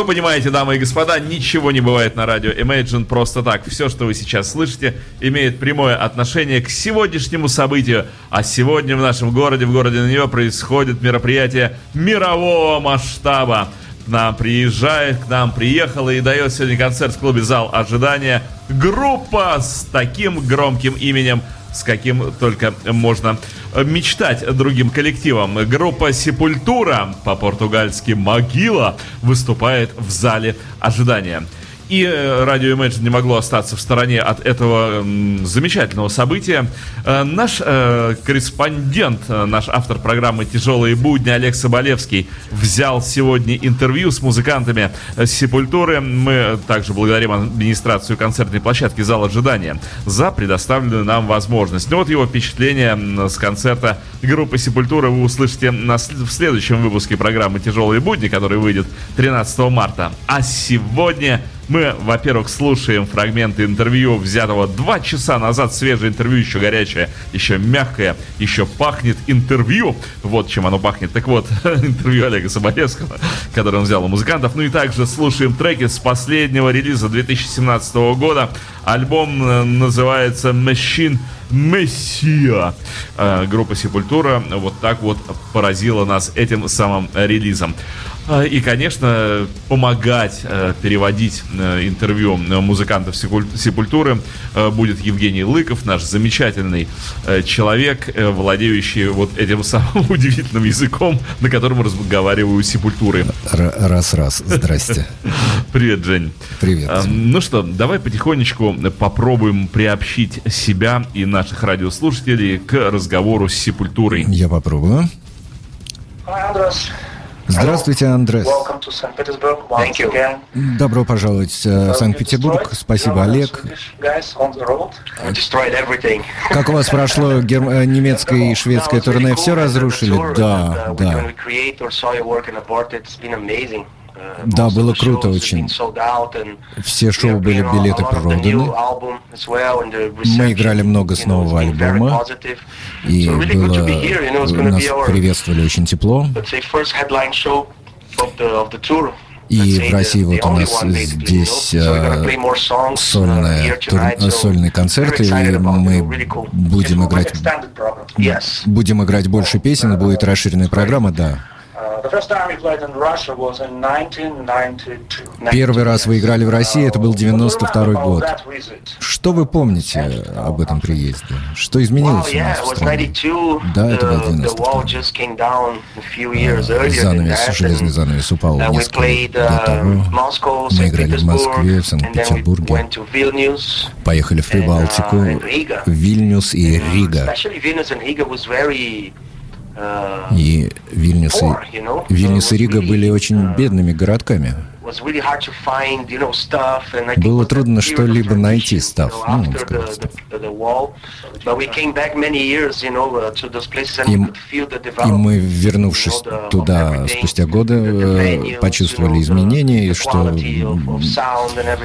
Вы понимаете, дамы и господа, ничего не бывает на радио Imagine просто так. Все, что вы сейчас слышите, имеет прямое отношение к сегодняшнему событию. А сегодня в нашем городе, в городе на него происходит мероприятие мирового масштаба. К нам приезжает, к нам приехала и дает сегодня концерт в клубе «Зал ожидания» группа с таким громким именем – с каким только можно мечтать другим коллективам. Группа «Сепультура», по-португальски «Могила», выступает в зале ожидания. И э, радио Imagine не могло остаться в стороне от этого замечательного события. Э, наш э, корреспондент, наш автор программы «Тяжелые будни» Олег Соболевский взял сегодня интервью с музыкантами Сепультуры. Мы также благодарим администрацию концертной площадки «Зал ожидания» за предоставленную нам возможность. Ну вот его впечатление с концерта группы Сепультура вы услышите в следующем выпуске программы «Тяжелые будни», который выйдет 13 марта. А сегодня мы, во-первых, слушаем фрагменты интервью, взятого два часа назад. Свежее интервью, еще горячее, еще мягкое, еще пахнет интервью. Вот чем оно пахнет. Так вот, интервью Олега Соболевского, которое он взял у музыкантов. Ну и также слушаем треки с последнего релиза 2017 года. Альбом э, называется Machine Мессия. Э, группа Сепультура вот так вот поразила нас этим самым релизом. А, и, конечно, помогать э, переводить э, интервью э, музыкантов Сепультуры будет Евгений Лыков, наш замечательный человек, владеющий вот этим самым удивительным языком, на котором разговариваю Сепультуры. Раз-раз, здрасте. Привет, Жень. Привет. Ну что, давай потихонечку попробуем приобщить себя и наших радиослушателей к разговору с Сепультурой. Я попробую. Здравствуйте, Андрес. Добро пожаловать в Санкт-Петербург. Спасибо, Олег. Как у вас прошло гер... Э, немецкое и шведское турне? Все разрушили? Да, да. Да, было круто очень. Все шоу были билеты проданы. Мы играли много с нового альбома. И было, нас приветствовали очень тепло. И в России вот у нас здесь э, сольная, тур, сольный концерт, и мы будем играть, будем играть больше песен, будет расширенная программа, да. Первый раз вы играли в России, это был 92 год. Что вы помните об этом приезде? Что изменилось у нас в стране? Да, это был 92 Занавес, железный занавес упал несколько лет до того. Мы играли в Москве, в Санкт-Петербурге. Поехали в Прибалтику, в Вильнюс и Рига. И Вильнюс и, Вильнюс и Рига были очень бедными городками. Было трудно что-либо найти, став, ну, сказать. И, и мы, вернувшись туда спустя годы, э, почувствовали изменения, и что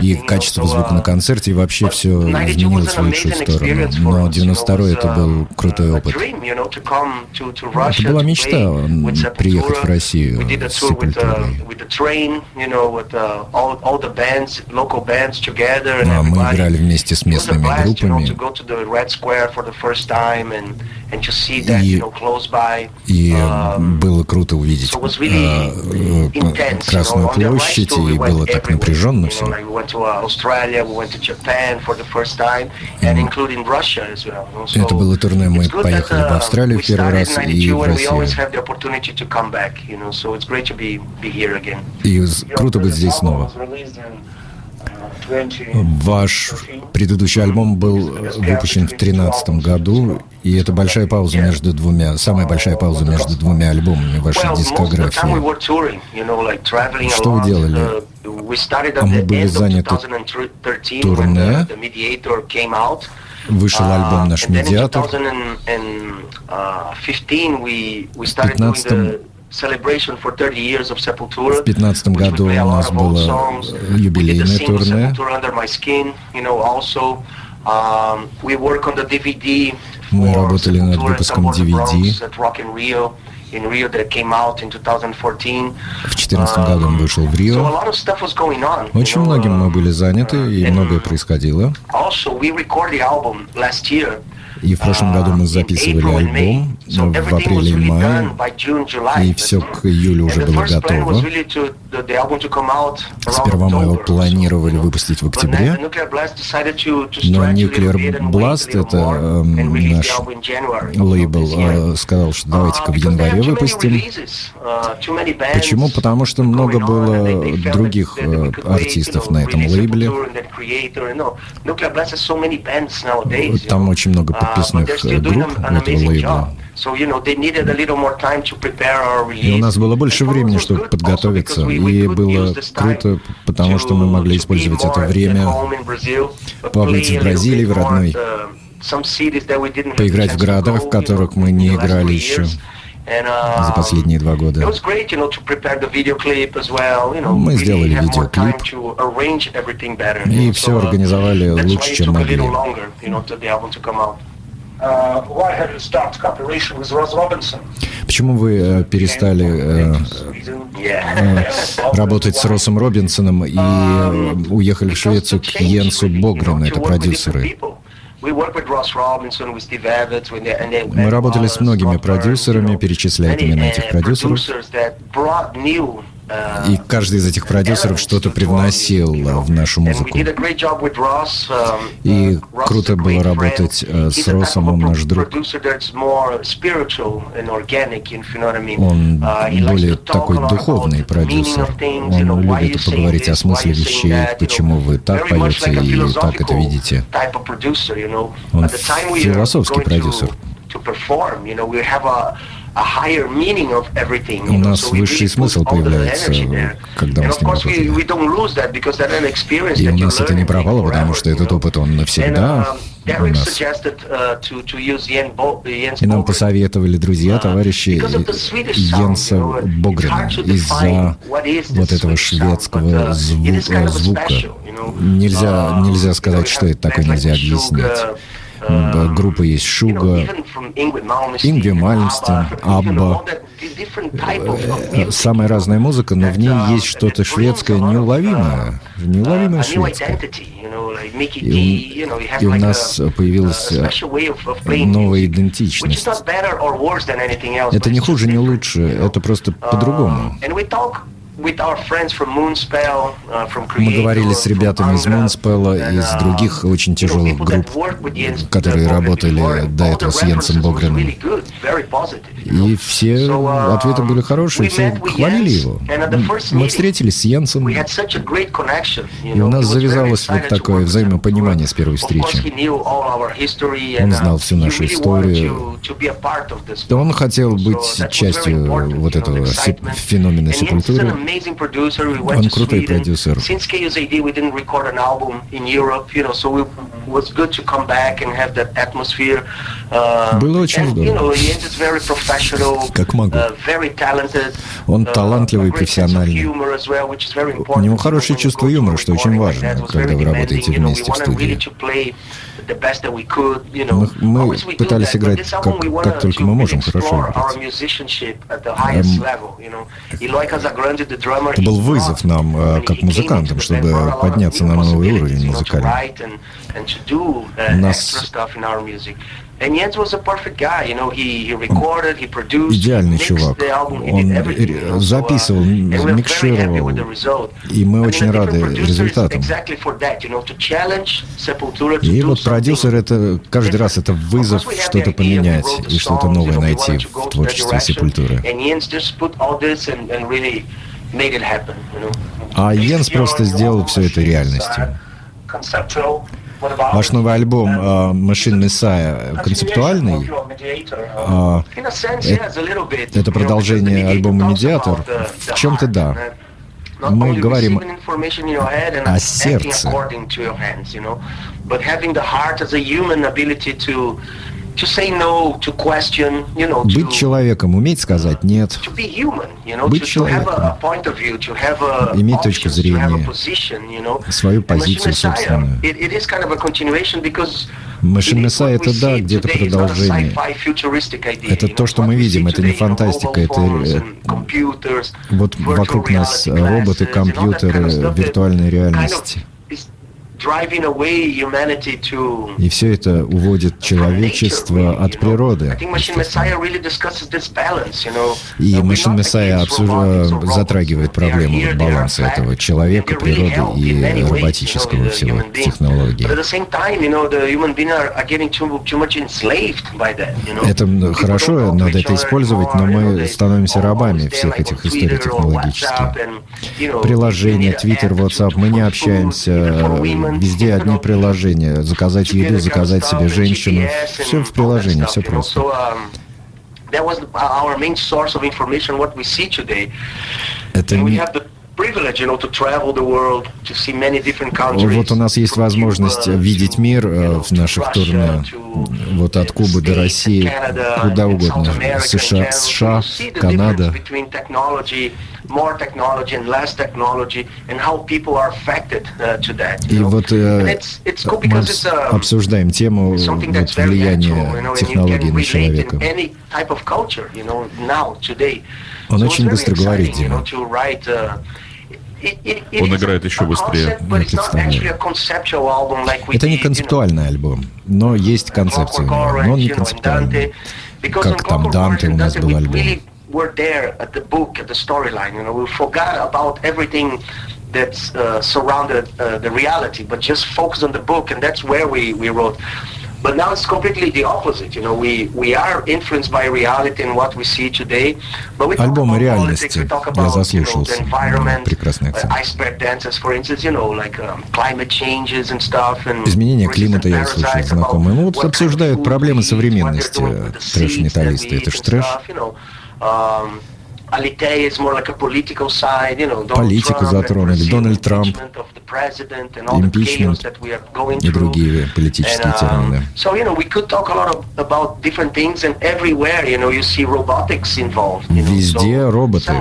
и качество звука на концерте, и вообще все изменилось в лучшую сторону. Но 92-й это был крутой опыт. Это была мечта приехать в Россию с Сепультурой. А мы играли вместе с местными группами. И, и um, было круто увидеть э, э, Красную площадь, и было так напряженно все. Это было турне, мы поехали в Австралию в первый раз и в Россию. И круто быть здесь снова. Ваш предыдущий альбом был выпущен в 2013 году, и это большая пауза между двумя, самая большая пауза между двумя альбомами вашей дискографии. Что вы делали? А мы были заняты турне, вышел альбом «Наш медиатор». В 2015 в 2015 году у нас было юбилейное турне. Мы работали над выпуском DVD. В 2014 году он вышел в Рио. Очень многим мы были заняты, и многое происходило. И в прошлом году мы записывали альбом в апреле и мае, и все к июлю уже было готово. Сперва мы его планировали выпустить в октябре, но Nuclear Blast, это э, наш лейбл, э, сказал, что давайте-ка в январе выпустим. Почему? Потому что много было других э, артистов на этом лейбле. Там очень много подписных групп этого лейбла. И у нас было больше времени, чтобы подготовиться, и было круто, потому что мы могли использовать это время, побыть в Бразилии, в родной, поиграть в городах, в которых мы не играли еще за последние два года. Мы сделали видеоклип и все организовали лучше, чем могли. Почему вы э, перестали э, э, работать с Россом Робинсоном и уехали в Швецию к Йенсу Богрену, это продюсеры? Мы работали с многими продюсерами, перечисляют имена этих продюсеров. И каждый из этих продюсеров что-то привносил в нашу музыку. И круто было работать с Росом, он наш друг. Он более такой духовный продюсер. Он любит поговорить о смысле вещей, почему вы так поете и так это видите. Он философский продюсер. У нас высший смысл появляется, когда мы с ним работаем. И у нас это не пропало, потому что этот опыт, он навсегда uh, у нас. Uh, И нам посоветовали друзья, uh, товарищи Йенса Богрена из-за вот этого шведского зву- звука. Нельзя, нельзя сказать, что это такое, нельзя объяснить. Группа есть Шуга, Ингви Мальмстен, Абба. Э, самая разная музыка, но в ней есть что-то шведское неуловимое. Неуловимое шведское. И, и у нас появилась э, новая идентичность. Это не хуже, не лучше, это просто по-другому. Uh, Мы говорили с ребятами из Moonspell, из uh, других очень тяжелых групп, которые работали до этого с Йенсом Богреном. И все uh, ответы были хорошие, все хвалили его. Мы встретились с Йенсом, и у нас завязалось вот такое взаимопонимание с первой встречи. Он знал всю нашу историю. Он хотел быть частью вот этого феномена сепультуры. Он крутой продюсер. Было очень здорово. Как могу. Uh, Он uh, талантливый, профессиональный. У него хорошее чувство юмора, что очень важно, когда вы работаете вместе в студии. Мы, мы пытались играть как, как только мы можем, хорошо играть. Это был вызов нам, э, как музыкантам, чтобы подняться на новый уровень музыкальный. У нас Идеальный чувак. Он записывал, микшировал, и мы очень рады результатам. И вот продюсер это каждый раз это вызов что-то поменять и что-то новое найти в творчестве Сепультуры. А Йенс просто сделал все это реальностью. Ваш новый альбом uh, Machine Messiah концептуальный? Uh, это продолжение альбома Медиатор? В чем-то да. Мы говорим о сердце. Быть человеком, уметь сказать «нет», быть человеком, иметь точку зрения, свою позицию собственную. Machine Messiah это да, где-то продолжение. Это то, что мы видим, это не фантастика, это э, вот вокруг нас роботы, компьютеры, виртуальная реальность. И все это уводит человечество от природы. И Машин Мессайя обсуж... затрагивает проблему баланса этого человека, природы и роботического всего технологии. Это хорошо, надо это использовать, но мы становимся рабами всех этих историй технологических. Приложения, Twitter, WhatsApp, мы не общаемся Везде одни приложения. Заказать еду, заказать себе женщину. Все в приложении, все просто. Это не... Вот у нас есть возможность видеть мир э, в наших турне, вот от Кубы до России, куда угодно, США, США Канада. uh. И вот э, мы обсуждаем тему вот, влияния технологий на человека. Он очень быстро говорит, Дима. Он играет еще быстрее. Я представляю. Это не концептуальный альбом, но есть концепция у него, но он не концептуальный. Как там Данте у нас был альбом were there at the book, at the storyline. You know, we forgot about everything that uh, surrounded uh, the reality, but just focus on the book, and that's where we, we wrote. But now it's completely the opposite. You know, we, we are influenced by reality and what we see today. But we Альбом о реальности. Я заслушался. Прекрасный акцент. Iceberg dances, for instance, you know, like um, climate changes and stuff. And Изменение климата я слышал знакомые. Ну вот обсуждают проблемы современности трэш-металлисты. Это ж трэш. Um, Политику затронули, Дональд Трамп, импичмент и другие политические um, термины. Везде роботы.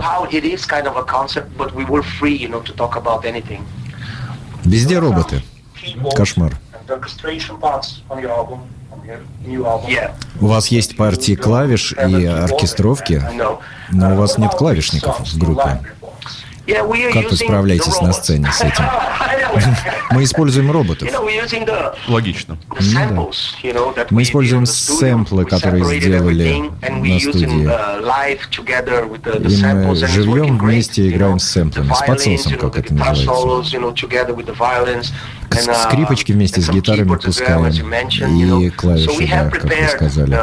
Везде роботы. Кошмар. У вас есть партии клавиш и оркестровки, но у вас нет клавишников в группе. Как вы справляетесь на сцене с этим? Мы используем роботов. Логично. Ну, да. Мы используем сэмплы, которые сделали на студии. И мы живем вместе играем с сэмплами, с подсосом, как это называется. Uh, скрипочки вместе с гитарами пускаем и клавиши, да, как вы сказали.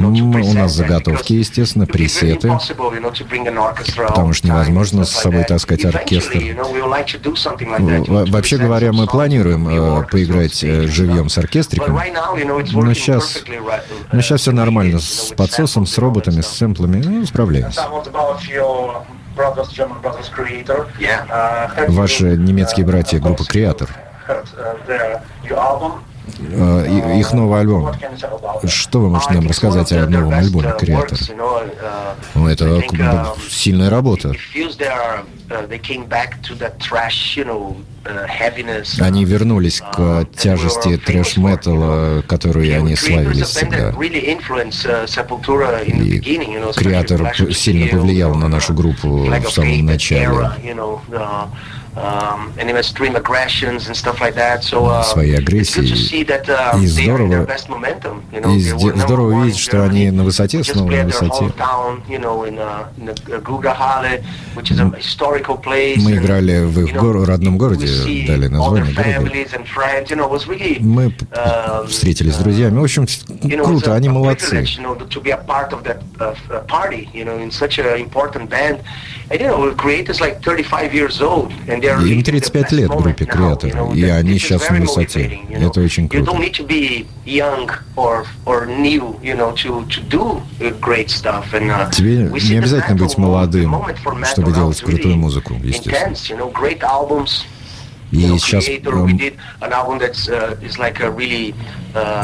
Мы, у нас заготовки, естественно, пресеты, потому что невозможно с собой таскать оркестр. Вообще говоря, мы планируем э, поиграть э, живьем с оркестриком, но сейчас, но сейчас все нормально с подсосом, с роботами, с сэмплами, ну, справляемся. Ваши немецкие братья, группа Креатор. Э, их новый альбом. Что вы можете нам рассказать о новом альбоме Креатор? Ну, это сильная работа. Они вернулись к тяжести трэш-металла, которую они славились всегда. И Креатор сильно повлиял на нашу группу в самом начале. Uh, своей агрессии. Uh, и здорово, и здорово видеть, что они на высоте, снова на высоте. Мы играли в их гор родном городе, дали название городу. Мы um, встретились с друзьями. В общем, круто, они молодцы. Им 35 лет группе Креатор, и они сейчас на высоте. Это очень круто. Тебе не обязательно быть молодым, чтобы делать крутую музыку, естественно. И сейчас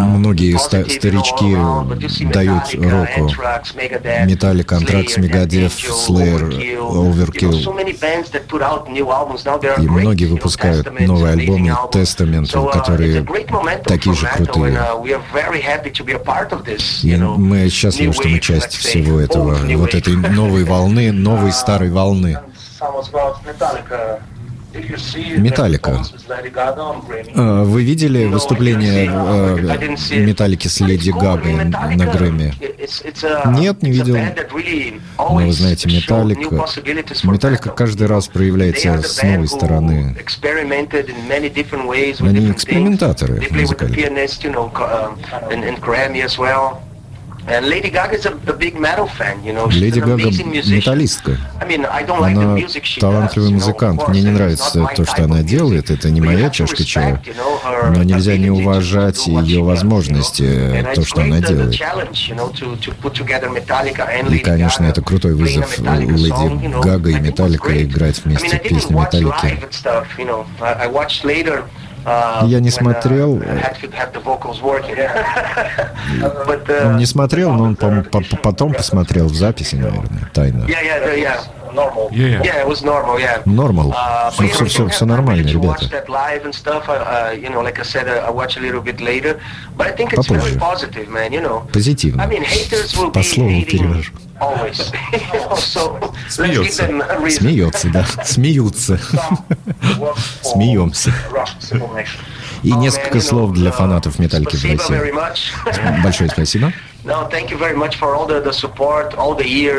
многие ста- старички дают року Металлик, Антракс, Мегадев, Slayer, Overkill. И многие выпускают новые альбомы Testament, которые такие же крутые. И мы счастливы, что мы часть всего этого, вот этой новой волны, новой старой волны. Металлика. А, вы видели выступление э, Металлики с Леди Гагой на Грэмми? Нет, не видел. Но вы знаете, Металлика... Металлика каждый раз проявляется с новой стороны. Они экспериментаторы музыкальные. Леди Гага металлистка. Она талантливый музыкант. Мне не нравится то, что она делает. Это не моя чашка чая. Но нельзя не уважать ее возможности, то, что она делает. И, конечно, это крутой вызов Леди Гага и Металлика играть вместе песни Металлики. Uh, Я не смотрел. Он не смотрел, но он потом посмотрел в записи, наверное, тайно. Normal. Yeah, yeah. yeah, it was normal. Yeah. Normal. Uh, все, все, все, все нормально, ребята. Позитивно. По слову перевожу. Смеется. Смеется, да. Смеются. Смеемся. И несколько слов для фанатов Металлики в России. Большое спасибо.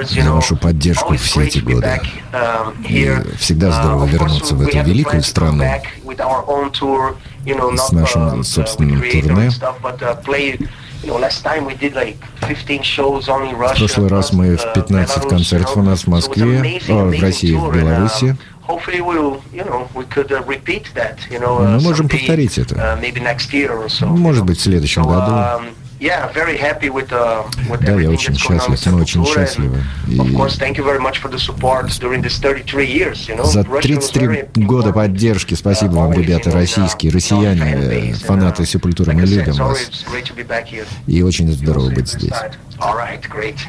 За вашу поддержку все эти годы. И всегда здорово вернуться в эту великую страну с нашим собственным турне. В прошлый раз мы в 15 концертов у нас в Москве, в России, в Беларуси. Мы можем повторить это. Может быть, в следующем году. Uh, да, я очень счастлив, мы очень счастливы. И за 33 года поддержки, спасибо вам, ребята, российские, россияне, фанаты Сепультуры, мы любим вас. И очень здорово быть здесь.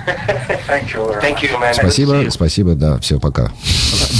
Спасибо, спасибо, да, все, пока.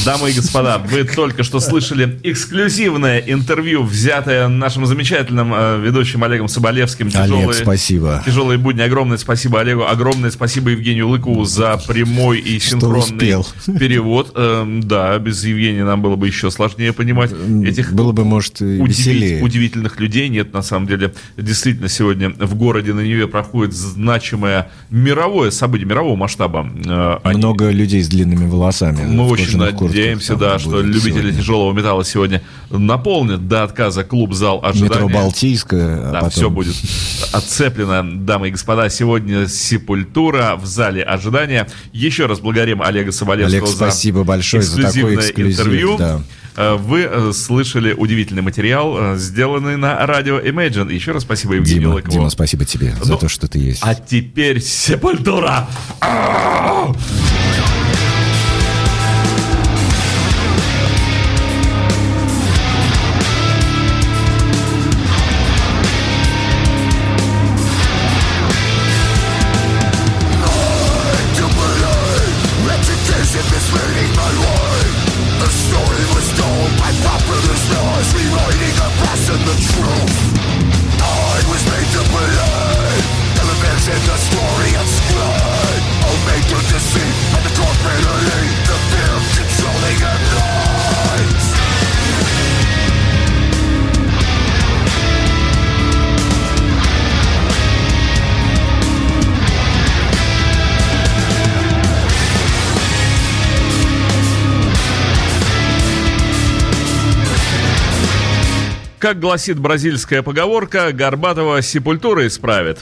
Дамы и господа, вы только что слышали эксклюзивное интервью, взятое нашим замечательным э, ведущим Олегом Соболевским. Тяжелые, Олег, спасибо. Тяжелые будни. Огромное спасибо Олегу, огромное спасибо Евгению Лыкову за прямой и синхронный перевод. Э, да, без Евгения нам было бы еще сложнее понимать этих было бы, может, удивить, удивительных людей. Нет, на самом деле, действительно, сегодня в городе на Неве проходит значимая мировое событие, мирового масштаба. Э, они... Много людей с длинными волосами. Мы очень надеемся, да, что любители сегодня. тяжелого металла сегодня наполнят до отказа клуб-зал ожидания. Метро Балтийское. А да, потом... все будет отцеплено, дамы и господа. Сегодня Сепультура в зале ожидания. Еще раз благодарим Олега Соболевского Олег, спасибо большое за такое эксклюзив, интервью. Да. Э, вы э, слышали удивительный материал, сделанный на радио Imagine. Еще раз спасибо Евгению Дима, Лыкову. Дима, спасибо тебе за ну, то, что ты есть. А теперь Сепультура! Как гласит бразильская поговорка, Горбатова сепультура исправит.